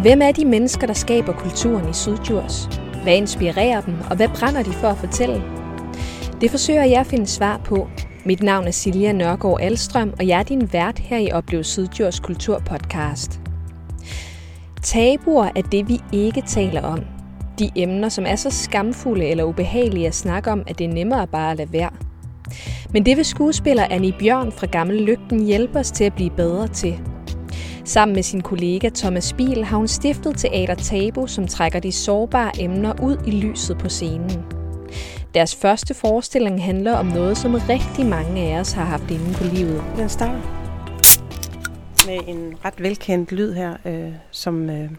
Hvem er de mennesker, der skaber kulturen i Sydjurs? Hvad inspirerer dem, og hvad brænder de for at fortælle? Det forsøger jeg at finde svar på. Mit navn er Silja Nørgaard Alstrøm, og jeg er din vært her i Oplev Sydjurs Kulturpodcast. Tabuer er det, vi ikke taler om. De emner, som er så skamfulde eller ubehagelige at snakke om, at det er nemmere bare at lade være. Men det vil skuespiller Annie Bjørn fra Gammel Lygten hjælpe os til at blive bedre til. Sammen med sin kollega Thomas Spiel har hun stiftet Teater Tabu, som trækker de sårbare emner ud i lyset på scenen. Deres første forestilling handler om noget, som rigtig mange af os har haft inde på livet. Den starter med en ret velkendt lyd her, øh, som øh,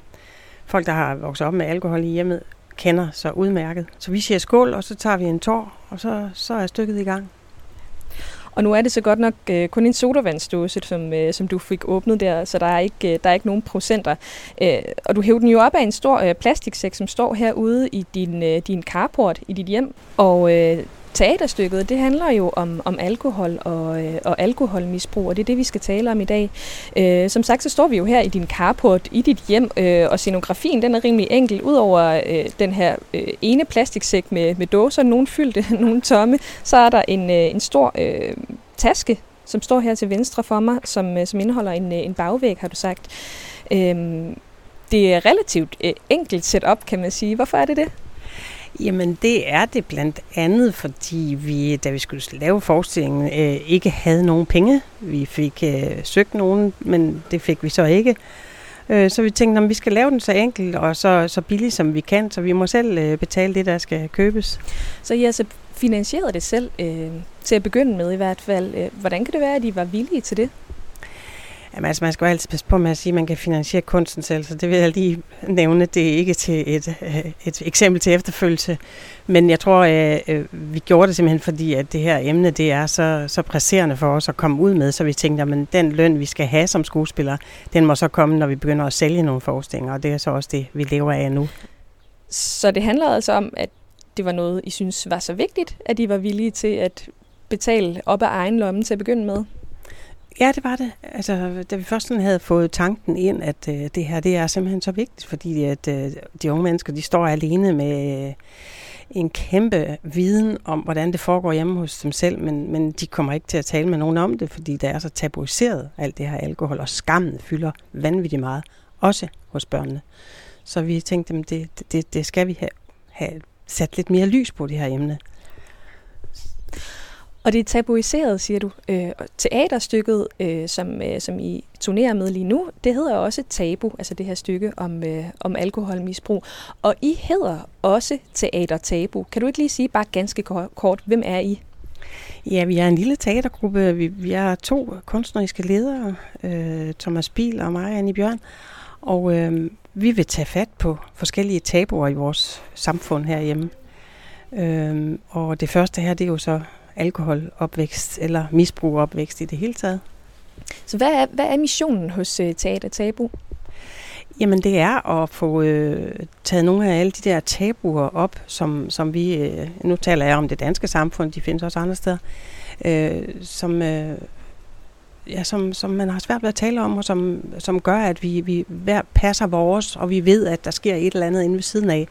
folk, der har vokset op med alkohol i hjemmet, kender så udmærket. Så vi siger skål, og så tager vi en tår, og så, så er stykket i gang. Og nu er det så godt nok øh, kun en sodavandsdåse, som, øh, som du fik åbnet der, så der er ikke, øh, der er ikke nogen procenter. Øh, og du hævde den jo op af en stor øh, plastiksæk, som står herude i din, øh, din carport i dit hjem. Og øh, teaterstykket, det handler jo om, om alkohol og, øh, og alkoholmisbrug, og det er det, vi skal tale om i dag. Øh, som sagt, så står vi jo her i din carport i dit hjem, øh, og scenografien den er rimelig enkel. Udover øh, den her øh, ene plastiksæk med, med dåser, nogle fyldte, nogle tomme, så er der en, øh, en stor øh, taske, som står her til venstre for mig, som, øh, som indeholder en, øh, en bagvæg, har du sagt. Øh, det er relativt øh, enkelt setup, kan man sige. Hvorfor er det det? Jamen det er det blandt andet, fordi vi, da vi skulle lave forestillingen, øh, ikke havde nogen penge. Vi fik øh, søgt nogen, men det fik vi så ikke. Øh, så vi tænkte, at vi skal lave den så enkelt og så, så billigt som vi kan, så vi må selv øh, betale det, der skal købes. Så I altså finansierede det selv, øh, til at begynde med i hvert fald. Øh, hvordan kan det være, at I var villige til det? Jamen, altså, man skal jo altid passe på med at sige, at man kan finansiere kunsten selv, så det vil jeg lige nævne. Det er ikke til et, øh, et eksempel til efterfølgelse. Men jeg tror, at øh, vi gjorde det simpelthen, fordi at det her emne det er så, så presserende for os at komme ud med, så vi tænkte, at den løn, vi skal have som skuespiller, den må så komme, når vi begynder at sælge nogle forestillinger, og det er så også det, vi lever af nu. Så det handler altså om, at det var noget, I synes var så vigtigt, at I var villige til at betale op af egen lomme til at begynde med? Ja, det var det. Altså, da vi først sådan havde fået tanken ind, at øh, det her det er simpelthen så vigtigt, fordi at øh, de unge mennesker, de står alene med øh, en kæmpe viden om, hvordan det foregår hjemme hos dem selv, men, men de kommer ikke til at tale med nogen om det, fordi det er så tabuiseret, alt det her alkohol, og skammen fylder vanvittigt meget, også hos børnene. Så vi tænkte, at det, det, det skal vi have, have sat lidt mere lys på, det her emne. Og det er tabuiseret, siger du. Øh, teaterstykket, øh, som, øh, som I turnerer med lige nu, det hedder også Tabu, altså det her stykke om, øh, om alkoholmisbrug. Og I hedder også Teater Tabu. Kan du ikke lige sige bare ganske kort, hvem er I? Ja, vi er en lille teatergruppe. Vi, vi er to kunstneriske ledere, øh, Thomas Biel og mig, Annie Bjørn. Og øh, vi vil tage fat på forskellige tabuer i vores samfund herhjemme. Øh, og det første her, det er jo så alkoholopvækst eller misbrugopvækst i det hele taget. Så hvad er, hvad er missionen hos uh, Teater Tabu? Jamen det er at få øh, taget nogle af alle de der tabuer op, som, som vi, øh, nu taler jeg om det danske samfund, de findes også andre steder, øh, som, øh, ja, som, som man har svært ved at tale om, og som, som gør, at vi, vi hver passer vores, og vi ved, at der sker et eller andet inde ved siden af.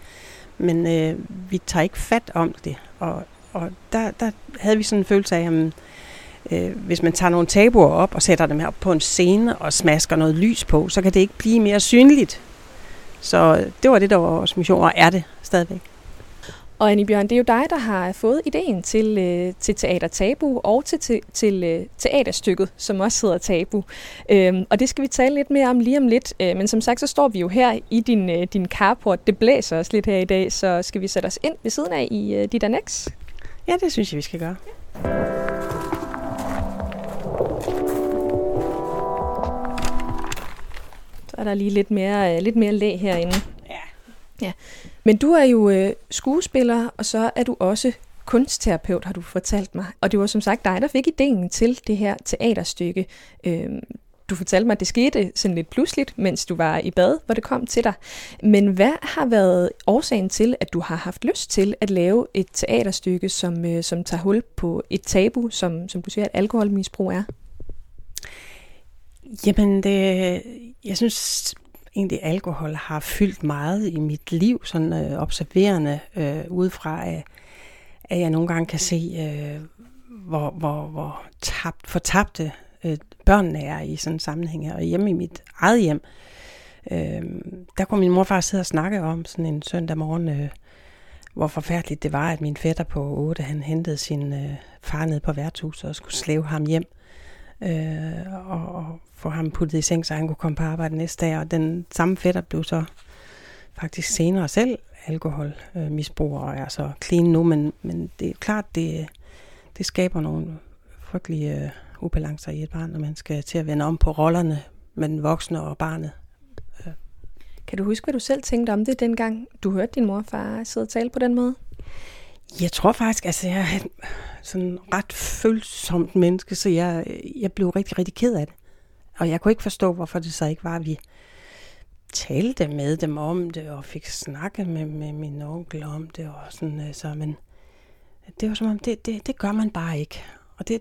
Men øh, vi tager ikke fat om det, og og der, der havde vi sådan en følelse af, at øh, hvis man tager nogle tabuer op og sætter dem her på en scene og smasker noget lys på, så kan det ikke blive mere synligt. Så det var det, der var vores mission, og er det stadigvæk. Og Annie Bjørn, det er jo dig, der har fået ideen til, øh, til Teater Tabu og til, til, til øh, teaterstykket, som også hedder Tabu. Øhm, og det skal vi tale lidt mere om lige om lidt. Øh, men som sagt, så står vi jo her i din, øh, din carport. Det blæser også lidt her i dag, så skal vi sætte os ind ved siden af i øh, dit annex? Ja, det synes jeg, vi skal gøre. Så er der lige lidt mere, øh, lidt mere læg herinde. Ja. ja. Men du er jo øh, skuespiller, og så er du også kunstterapeut, har du fortalt mig. Og det var som sagt dig, der fik ideen til det her teaterstykke. Øhm, du fortalte mig, at det skete sådan lidt pludseligt, mens du var i bad, hvor det kom til dig. Men hvad har været årsagen til, at du har haft lyst til at lave et teaterstykke, som, øh, som tager hul på et tabu, som, som du siger, at alkoholmisbrug er? Jamen, det, jeg synes, egentlig alkohol har fyldt meget i mit liv, sådan øh, observerende øh, udefra, at, at jeg nogle gange kan se, øh, hvor, hvor, hvor tabt, fortabte øh, børnene er i sådan en sammenhæng her. Og hjemme i mit eget hjem, øh, der kunne min morfar sidde og snakke om sådan en søndag morgen, øh, hvor forfærdeligt det var, at min fætter på 8, han hentede sin øh, far ned på værtshuset og skulle slæve ham hjem øh, og, og få ham puttet i seng, så han kunne komme på arbejde næste dag. Og den samme fætter blev så faktisk senere selv alkoholmisbruger og er så clean nu, men, men det er klart, det, det skaber nogle frygtelige øh, ubalancer i et barn, når man skal til at vende om på rollerne med den voksne og barnet. Kan du huske, hvad du selv tænkte om det, dengang du hørte din mor og far sidde og tale på den måde? Jeg tror faktisk, altså jeg er sådan ret følsomt menneske, så jeg, jeg blev rigtig, rigtig ked af det. Og jeg kunne ikke forstå, hvorfor det så ikke var, at vi talte med dem om det, og fik snakket med, med min onkel om det, og sådan, altså, men det var som om, det, det, det gør man bare ikke. Og det,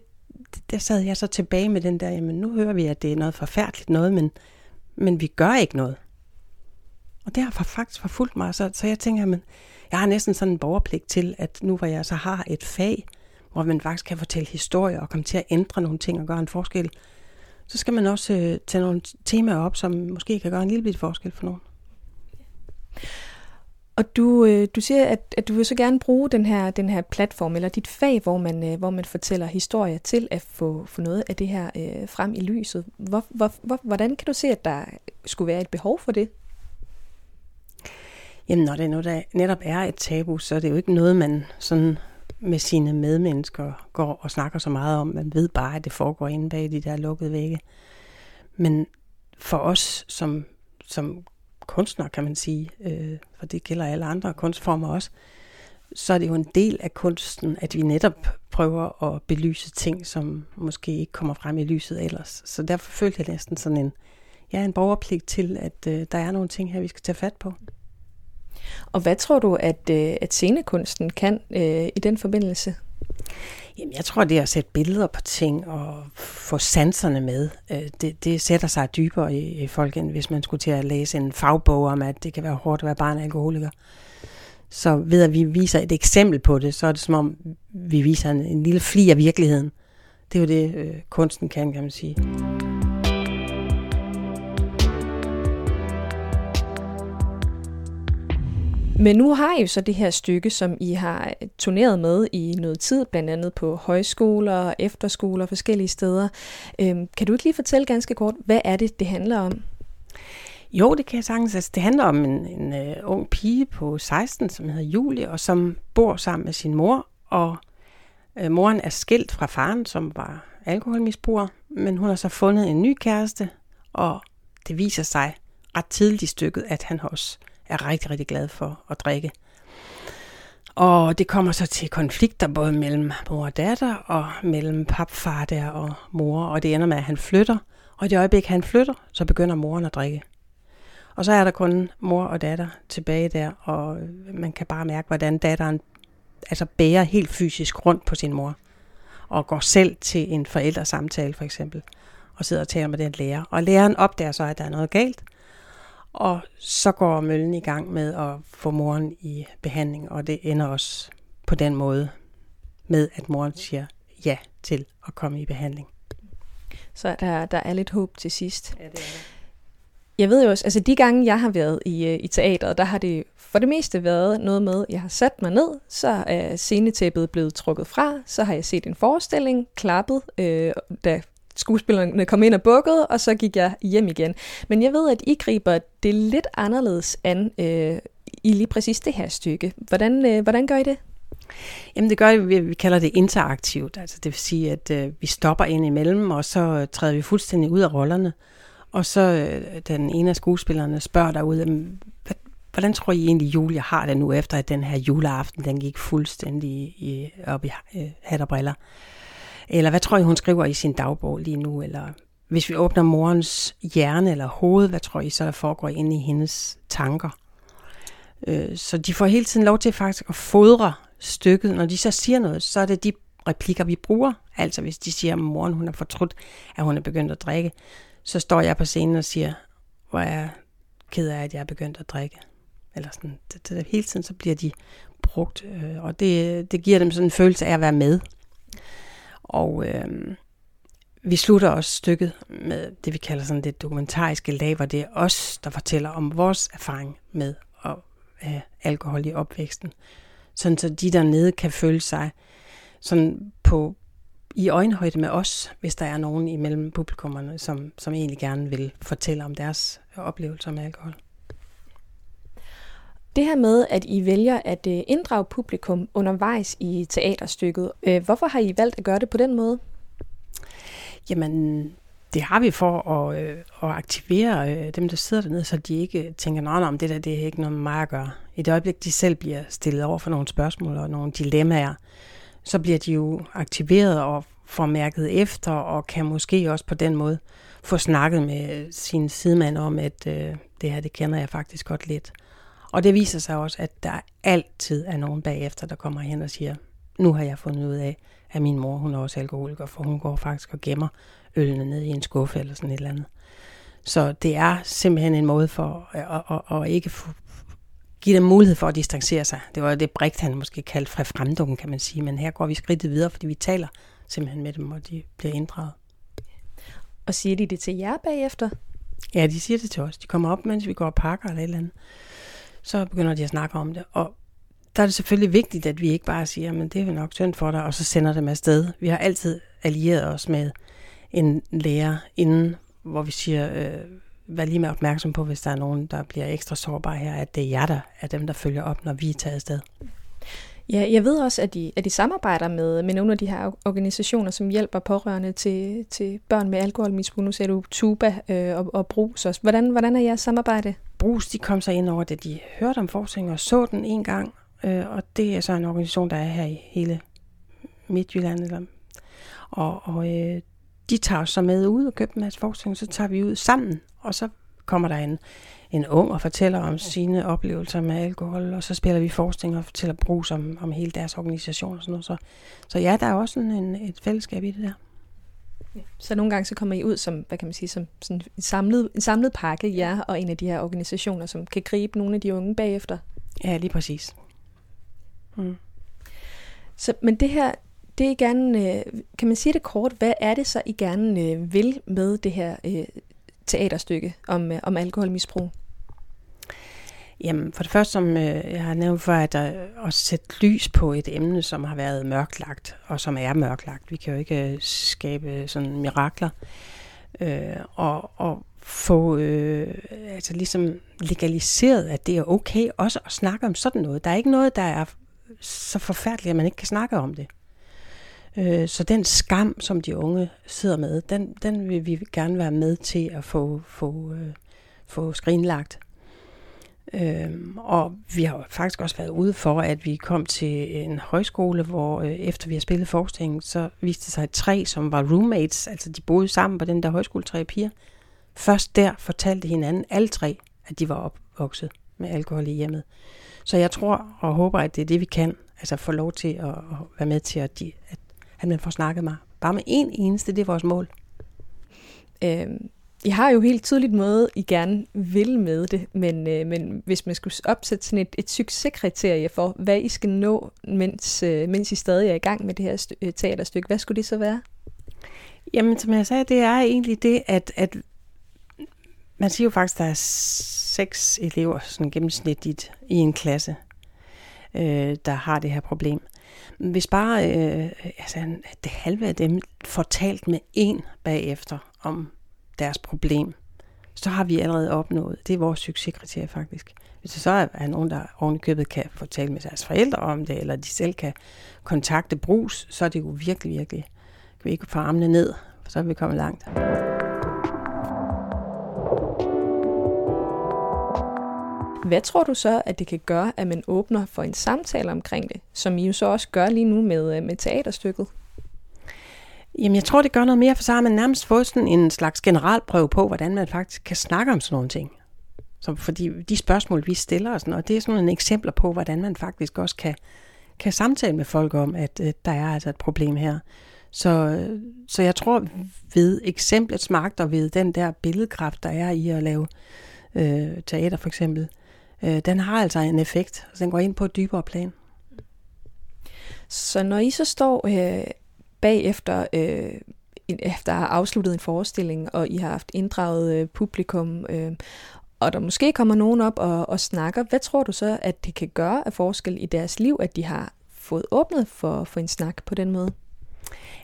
der sad jeg så tilbage med den der, jamen nu hører vi, at det er noget forfærdeligt noget, men, men vi gør ikke noget. Og det har faktisk forfulgt mig, så, så jeg tænker, men jeg har næsten sådan en borgerpligt til, at nu hvor jeg så har et fag, hvor man faktisk kan fortælle historier og komme til at ændre nogle ting og gøre en forskel, så skal man også øh, tage nogle temaer op, som måske kan gøre en lille bit forskel for nogen. Og du, øh, du siger, at, at du vil så gerne bruge den her, den her platform, eller dit fag, hvor man, øh, hvor man fortæller historier til at få, få noget af det her øh, frem i lyset. Hvor, hvor, hvor, hvordan kan du se, at der skulle være et behov for det? Jamen, når det nu der netop er et tabu, så er det jo ikke noget, man sådan med sine medmennesker går og snakker så meget om. Man ved bare, at det foregår inde bag de der lukkede vægge. Men for os som, som kunstner, kan man sige, øh, for det gælder alle andre kunstformer også, så er det jo en del af kunsten, at vi netop prøver at belyse ting, som måske ikke kommer frem i lyset ellers. Så derfor følte jeg næsten sådan en, ja, en borgerpligt til, at øh, der er nogle ting her, vi skal tage fat på. Og hvad tror du, at, øh, at scenekunsten kan øh, i den forbindelse? Jamen, jeg tror, det er at sætte billeder på ting og få sanserne med. Øh, det, det sætter sig dybere i, i folk, end hvis man skulle til at læse en fagbog om, at det kan være hårdt at være barn af alkoholiker. Så ved at vi viser et eksempel på det, så er det som om, vi viser en, en lille fli af virkeligheden. Det er jo det, øh, kunsten kan, kan man sige. Men nu har I jo så det her stykke, som I har turneret med i noget tid, blandt andet på højskoler, efterskoler og forskellige steder. Øhm, kan du ikke lige fortælle ganske kort, hvad er det, det handler om? Jo, det kan jeg sagtens. Altså, det handler om en, en uh, ung pige på 16, som hedder Julie, og som bor sammen med sin mor. Og uh, moren er skilt fra faren, som var alkoholmisbruger, men hun har så fundet en ny kæreste, og det viser sig ret tidligt i stykket, at han også er rigtig, rigtig glad for at drikke. Og det kommer så til konflikter både mellem mor og datter, og mellem papfar der og mor, og det ender med, at han flytter. Og i det øjeblik, han flytter, så begynder moren at drikke. Og så er der kun mor og datter tilbage der, og man kan bare mærke, hvordan datteren altså bærer helt fysisk rundt på sin mor. Og går selv til en forældresamtale for eksempel, og sidder og taler med den lærer. Og læreren opdager så, at der er noget galt, og så går møllen i gang med at få moren i behandling, og det ender også på den måde med, at moren siger ja til at komme i behandling. Så der, der er lidt håb til sidst. Ja, det er det. Jeg ved jo også, altså de gange, jeg har været i, øh, i teateret, der har det for det meste været noget med, jeg har sat mig ned, så er scenetæppet blevet trukket fra, så har jeg set en forestilling, klappet, øh, da skuespillerne kom ind og bukkede, og så gik jeg hjem igen. Men jeg ved, at I griber det lidt anderledes an øh, i lige præcis det her stykke. Hvordan, øh, hvordan gør I det? Jamen det gør vi, vi kalder det interaktivt. Altså det vil sige, at øh, vi stopper ind imellem, og så øh, træder vi fuldstændig ud af rollerne. Og så øh, den ene af skuespillerne spørger derude, hvordan tror I egentlig, Julia har det nu, efter at den her juleaften, den gik fuldstændig i, op i øh, hat og briller? Eller hvad tror I, hun skriver i sin dagbog lige nu? Eller hvis vi åbner morens hjerne eller hoved, hvad tror I så, der foregår inde i hendes tanker? Øh, så de får hele tiden lov til faktisk at fodre stykket. Når de så siger noget, så er det de replikker, vi bruger. Altså hvis de siger, at moren hun er fortrudt, at hun er begyndt at drikke, så står jeg på scenen og siger, hvor er ked af, at jeg er begyndt at drikke. Eller sådan, det, det, hele tiden så bliver de brugt, øh, og det, det giver dem sådan en følelse af at være med. Og øh, vi slutter også stykket med det, vi kalder sådan det dokumentariske lag, hvor det er os, der fortæller om vores erfaring med at have alkohol i opvæksten. Sådan så de dernede kan føle sig sådan på, i øjenhøjde med os, hvis der er nogen imellem publikummerne, som, som egentlig gerne vil fortælle om deres oplevelser med alkohol. Det her med, at I vælger at øh, inddrage publikum undervejs i teaterstykket, øh, hvorfor har I valgt at gøre det på den måde? Jamen, det har vi for at, øh, at aktivere øh, dem, der sidder dernede, så de ikke tænker, nej, om det der det er ikke noget med mig at gøre. I det øjeblik, de selv bliver stillet over for nogle spørgsmål og nogle dilemmaer, så bliver de jo aktiveret og får mærket efter, og kan måske også på den måde få snakket med sin sidemand om, at øh, det her, det kender jeg faktisk godt lidt. Og det viser sig også, at der altid er nogen bagefter, der kommer hen og siger, nu har jeg fundet ud af, at min mor, hun er også alkoholiker, for hun går faktisk og gemmer ølene ned i en skuffe eller sådan et eller andet. Så det er simpelthen en måde for at, at, at ikke få, give dem mulighed for at distancere sig. Det var det Brigt, han måske kaldte fra fremdukken, kan man sige. Men her går vi skridtet videre, fordi vi taler simpelthen med dem, og de bliver inddraget. Og siger de det til jer bagefter? Ja, de siger det til os. De kommer op, mens vi går og pakker eller et eller andet. Så begynder de at snakke om det. Og der er det selvfølgelig vigtigt, at vi ikke bare siger, men det er nok synd for dig, og så sender dem afsted. Vi har altid allieret os med en lærer inden, hvor vi siger, øh, vær lige med opmærksom på, hvis der er nogen, der bliver ekstra sårbare her, at det er jer, der er dem, der følger op, når vi er taget afsted. Ja, jeg ved også, at de, at de samarbejder med, med nogle af de her organisationer, som hjælper pårørende til, til børn med alkoholmisbrug. Nu ser du Tuba øh, og, og Brus også. Hvordan, hvordan er jeres samarbejde? Brus, de kom så ind over det, de hørte om forskning og så den en gang, øh, og det er så en organisation, der er her i hele Midtjylland. Eller, og og øh, de tager os så med ud og køber en masse forskning, så tager vi ud sammen, og så kommer der en, en ung og fortæller om sine oplevelser med alkohol, og så spiller vi forskning og fortæller brug om, om hele deres organisation og sådan noget. Så, så ja, der er også sådan en, et fællesskab i det der. Så nogle gange så kommer I ud som, hvad kan man sige, som sådan en samlet, en samlet pakke, ja, og en af de her organisationer, som kan gribe nogle af de unge bagefter. Ja, lige præcis. Mm. Så, men det her, det I gerne, øh, kan man sige det kort, hvad er det så, I gerne øh, vil med det her øh, teaterstykke om, øh, om alkoholmisbrug? Jamen, for det første, som øh, jeg har nævnt for, at der også sætte lys på et emne, som har været mørklagt, og som er mørklagt. Vi kan jo ikke øh, skabe sådan mirakler. Øh, og, og få øh, altså ligesom legaliseret, at det er okay også at snakke om sådan noget. Der er ikke noget, der er så forfærdeligt, at man ikke kan snakke om det. Øh, så den skam, som de unge sidder med, den, den vil vi gerne være med til at få, få, øh, få skrinlagt. Øh, og vi har faktisk også været ude for, at vi kom til en højskole, hvor øh, efter vi har spillet forskning, så viste det sig at tre, som var roommates, altså de boede sammen på den der højskole, tre piger. Først der fortalte hinanden, alle tre, at de var opvokset med alkohol i hjemmet. Så jeg tror og håber, at det er det, vi kan. Altså få lov til at, at være med til, at, de, at, at man får snakket mig. Bare med en eneste, det er vores mål. Øh, I har jo helt tydeligt måde, I gerne vil med det, men, øh, men hvis man skulle opsætte sådan et, et succeskriterie for, hvad I skal nå, mens, øh, mens I stadig er i gang med det her st- øh, teaterstykke, hvad skulle det så være? Jamen, som jeg sagde, det er egentlig det, at, at man siger jo faktisk, at der er seks elever sådan gennemsnitligt i en klasse, øh, der har det her problem. Hvis bare øh, altså, det halve af dem får talt med en bagefter om deres problem, så har vi allerede opnået. Det er vores succeskriterie faktisk. Hvis der så er, nogen, der ovenikøbet kan fortælle med deres forældre om det, eller de selv kan kontakte brus, så er det jo virkelig, virkelig, kan vi ikke få armene ned, for så er vi kommet langt. Hvad tror du så, at det kan gøre, at man åbner for en samtale omkring det, som I jo så også gør lige nu med, øh, med teaterstykket? Jamen, jeg tror, det gør noget mere, for så har man nærmest fået sådan en slags generalprøve på, hvordan man faktisk kan snakke om sådan nogle ting. Så fordi de spørgsmål, vi stiller os, og det er sådan nogle eksempler på, hvordan man faktisk også kan, kan samtale med folk om, at øh, der er altså et problem her. Så, så jeg tror ved eksemplets magt og ved den der billedkraft, der er i at lave øh, teater for eksempel, øh, den har altså en effekt, så den går ind på et dybere plan. Så når I så står øh, bagefter, øh, efter at have afsluttet en forestilling, og I har haft inddraget øh, publikum, øh, og der måske kommer nogen op og, og snakker, hvad tror du så, at det kan gøre af forskel i deres liv, at de har fået åbnet for, for en snak på den måde?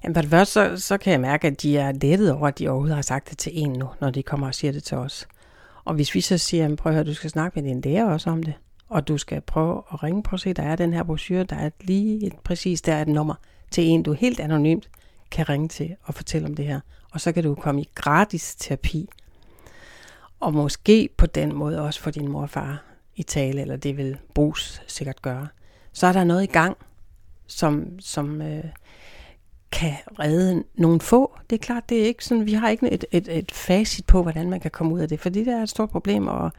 Jamen, for det første, så, så kan jeg mærke, at de er lettet over, at de overhovedet har sagt det til en nu, når de kommer og siger det til os. Og hvis vi så siger, prøv at høre, du skal snakke med din lærer også om det, og du skal prøve at ringe, på at se, der er den her brochure, der er lige et, præcis der er et nummer til en, du helt anonymt kan ringe til og fortælle om det her. Og så kan du komme i gratis terapi. Og måske på den måde også for din mor og far i tale, eller det vil Brugs sikkert gøre. Så er der noget i gang, som, som øh, kan redde nogle få. Det er klart, det er ikke sådan, vi har ikke et, et, et facit på, hvordan man kan komme ud af det, fordi det er et stort problem, og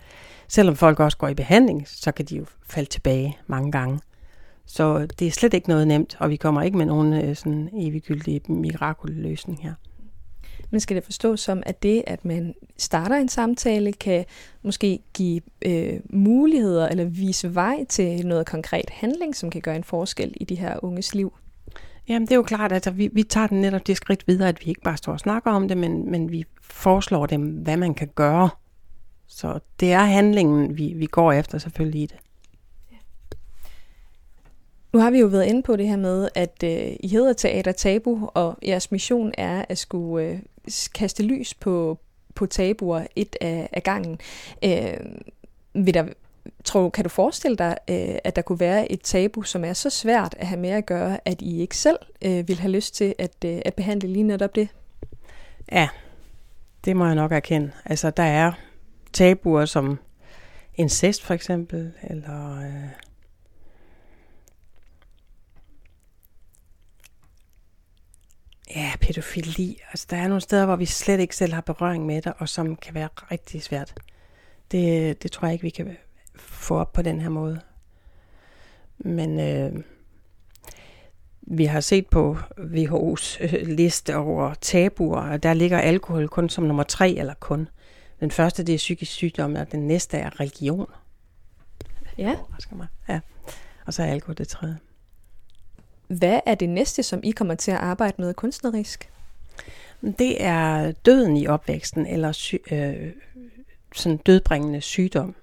selvom folk også går i behandling, så kan de jo falde tilbage mange gange. Så det er slet ikke noget nemt, og vi kommer ikke med nogen øh, sådan eviggyldige mirakelløsning her. Men skal det forstås som, at det, at man starter en samtale, kan måske give øh, muligheder eller vise vej til noget konkret handling, som kan gøre en forskel i de her unges liv? Jamen, det er jo klart, at vi, vi tager den netop det skridt videre, at vi ikke bare står og snakker om det, men, men vi foreslår dem, hvad man kan gøre. Så det er handlingen, vi, vi går efter selvfølgelig i det. Nu har vi jo været inde på det her med, at øh, I hedder Teater Tabu, og jeres mission er at skulle øh, kaste lys på, på tabuer et af, af gangen. Øh, vil der, tror kan du forestille dig, øh, at der kunne være et tabu, som er så svært at have med at gøre, at I ikke selv øh, vil have lyst til at, øh, at behandle lige netop det? Ja, det må jeg nok erkende. Altså, der er tabuer som incest for eksempel, eller... Øh Ja, pædofili. Altså, der er nogle steder, hvor vi slet ikke selv har berøring med det, og som kan være rigtig svært. Det, det tror jeg ikke, vi kan få op på den her måde. Men øh, vi har set på WHO's øh, liste over tabuer, og der ligger alkohol kun som nummer tre, eller kun. Den første, det er psykisk sygdom, og den næste er religion. Ja. Ja. Og så er alkohol det tredje. Hvad er det næste, som I kommer til at arbejde med kunstnerisk? Det er døden i opvæksten, eller sy- øh, sådan dødbringende sygdom.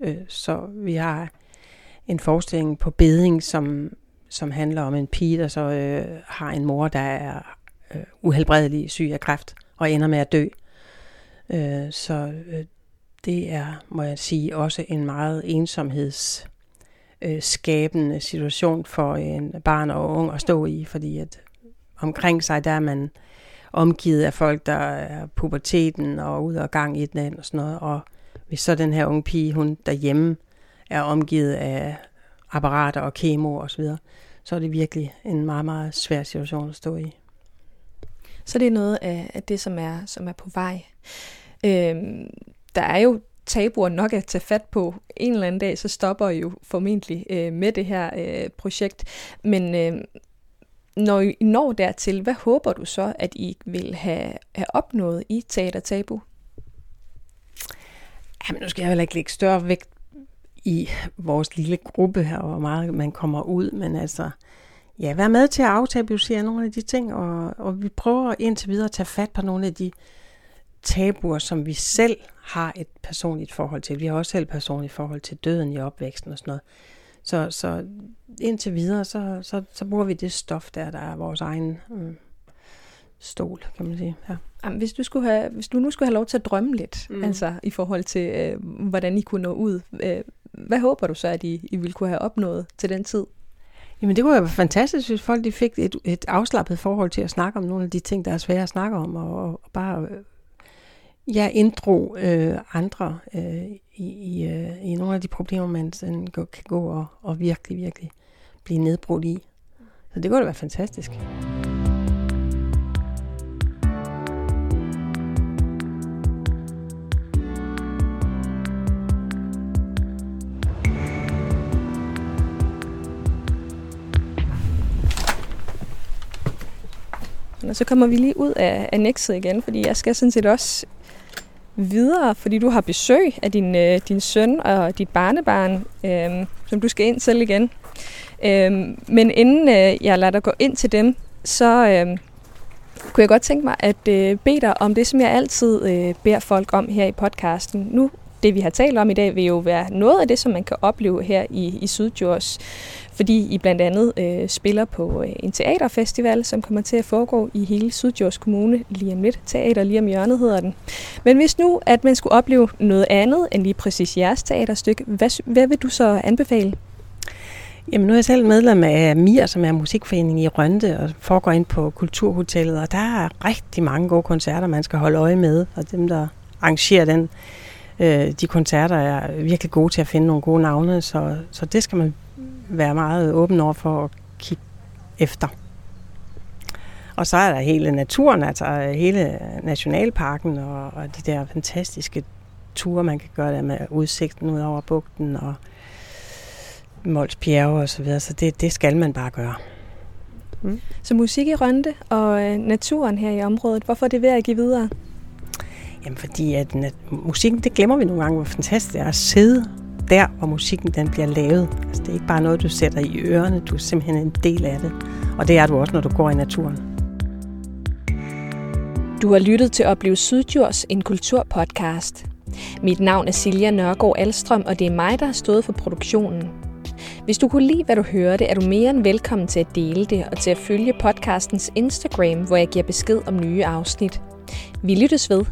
Øh, så vi har en forestilling på beding, som, som handler om en pige, der så øh, har en mor, der er øh, uhelbredelig syg af kræft og ender med at dø. Øh, så øh, det er, må jeg sige, også en meget ensomheds øh, skabende situation for en barn og ung at stå i, fordi at omkring sig, der er man omgivet af folk, der er puberteten og ud og gang i den og sådan noget, og hvis så den her unge pige, hun derhjemme er omgivet af apparater og kemo og så videre, så er det virkelig en meget, meget svær situation at stå i. Så det er noget af det, som er, som er på vej. Øhm, der er jo tabuer nok at tage fat på. En eller anden dag, så stopper I jo formentlig øh, med det her øh, projekt. Men øh, når I når dertil, hvad håber du så, at I vil have, have opnået i Teater Tabu? Jamen, nu skal jeg heller ikke lægge større vægt i vores lille gruppe her, hvor meget man kommer ud, men altså, ja, vær med til at aftabuisere nogle af de ting, og, og vi prøver indtil videre at tage fat på nogle af de tabuer, som vi selv har et personligt forhold til. Vi har også selv et personligt forhold til døden i opvæksten og sådan noget. Så, så indtil videre, så, så, så bruger vi det stof der, der er vores egen øh, stol, kan man sige. Ja. Jamen, hvis, du skulle have, hvis du nu skulle have lov til at drømme lidt, mm. altså i forhold til, øh, hvordan I kunne nå ud, øh, hvad håber du så, at I, I ville kunne have opnået til den tid? Jamen det kunne være fantastisk, hvis folk de fik et, et afslappet forhold til at snakke om nogle af de ting, der er svære at snakke om, og, og bare ja, inddrog øh, andre øh, i, i, øh, i nogle af de problemer, man sådan kan gå og, og virkelig, virkelig blive nedbrudt i. Så det kunne da være fantastisk. Og så kommer vi lige ud af annexet igen, fordi jeg skal sådan set også videre, fordi du har besøg af din, øh, din søn og dit barnebarn, øh, som du skal ind til igen. Øh, men inden øh, jeg lader dig gå ind til dem, så øh, kunne jeg godt tænke mig at øh, bede dig om det, som jeg altid øh, beder folk om her i podcasten. Nu det, vi har talt om i dag, vil jo være noget af det, som man kan opleve her i, i Sydjords, fordi I blandt andet øh, spiller på øh, en teaterfestival, som kommer til at foregå i hele Sydjords Kommune lige om lidt. Teater lige om hjørnet hedder den. Men hvis nu, at man skulle opleve noget andet end lige præcis jeres teaterstykke, hvad, hvad vil du så anbefale? Jamen nu er jeg selv medlem af MIR, som er musikforening i Rønte, og foregår ind på Kulturhotellet, og der er rigtig mange gode koncerter, man skal holde øje med, og dem, der arrangerer den øh, de koncerter er virkelig gode til at finde nogle gode navne, så, så det skal man være meget åben over for at kigge efter. Og så er der hele naturen, altså hele nationalparken og, og de der fantastiske ture, man kan gøre der med udsigten ud over bugten og Mols Bjerge og så videre, så det, det skal man bare gøre. Mm. Så musik i Rønte og øh, naturen her i området, hvorfor er det værd at give videre? Jamen fordi at, at musikken, det glemmer vi nogle gange, hvor fantastisk det er at sidde der, hvor musikken den bliver lavet. Altså, det er ikke bare noget, du sætter i ørerne, du er simpelthen en del af det. Og det er du også, når du går i naturen. Du har lyttet til Oplev Sydjurs, en kulturpodcast. Mit navn er Silja Nørgaard Alstrøm, og det er mig, der har stået for produktionen. Hvis du kunne lide, hvad du hørte, er du mere end velkommen til at dele det og til at følge podcastens Instagram, hvor jeg giver besked om nye afsnit. Vi lyttes ved.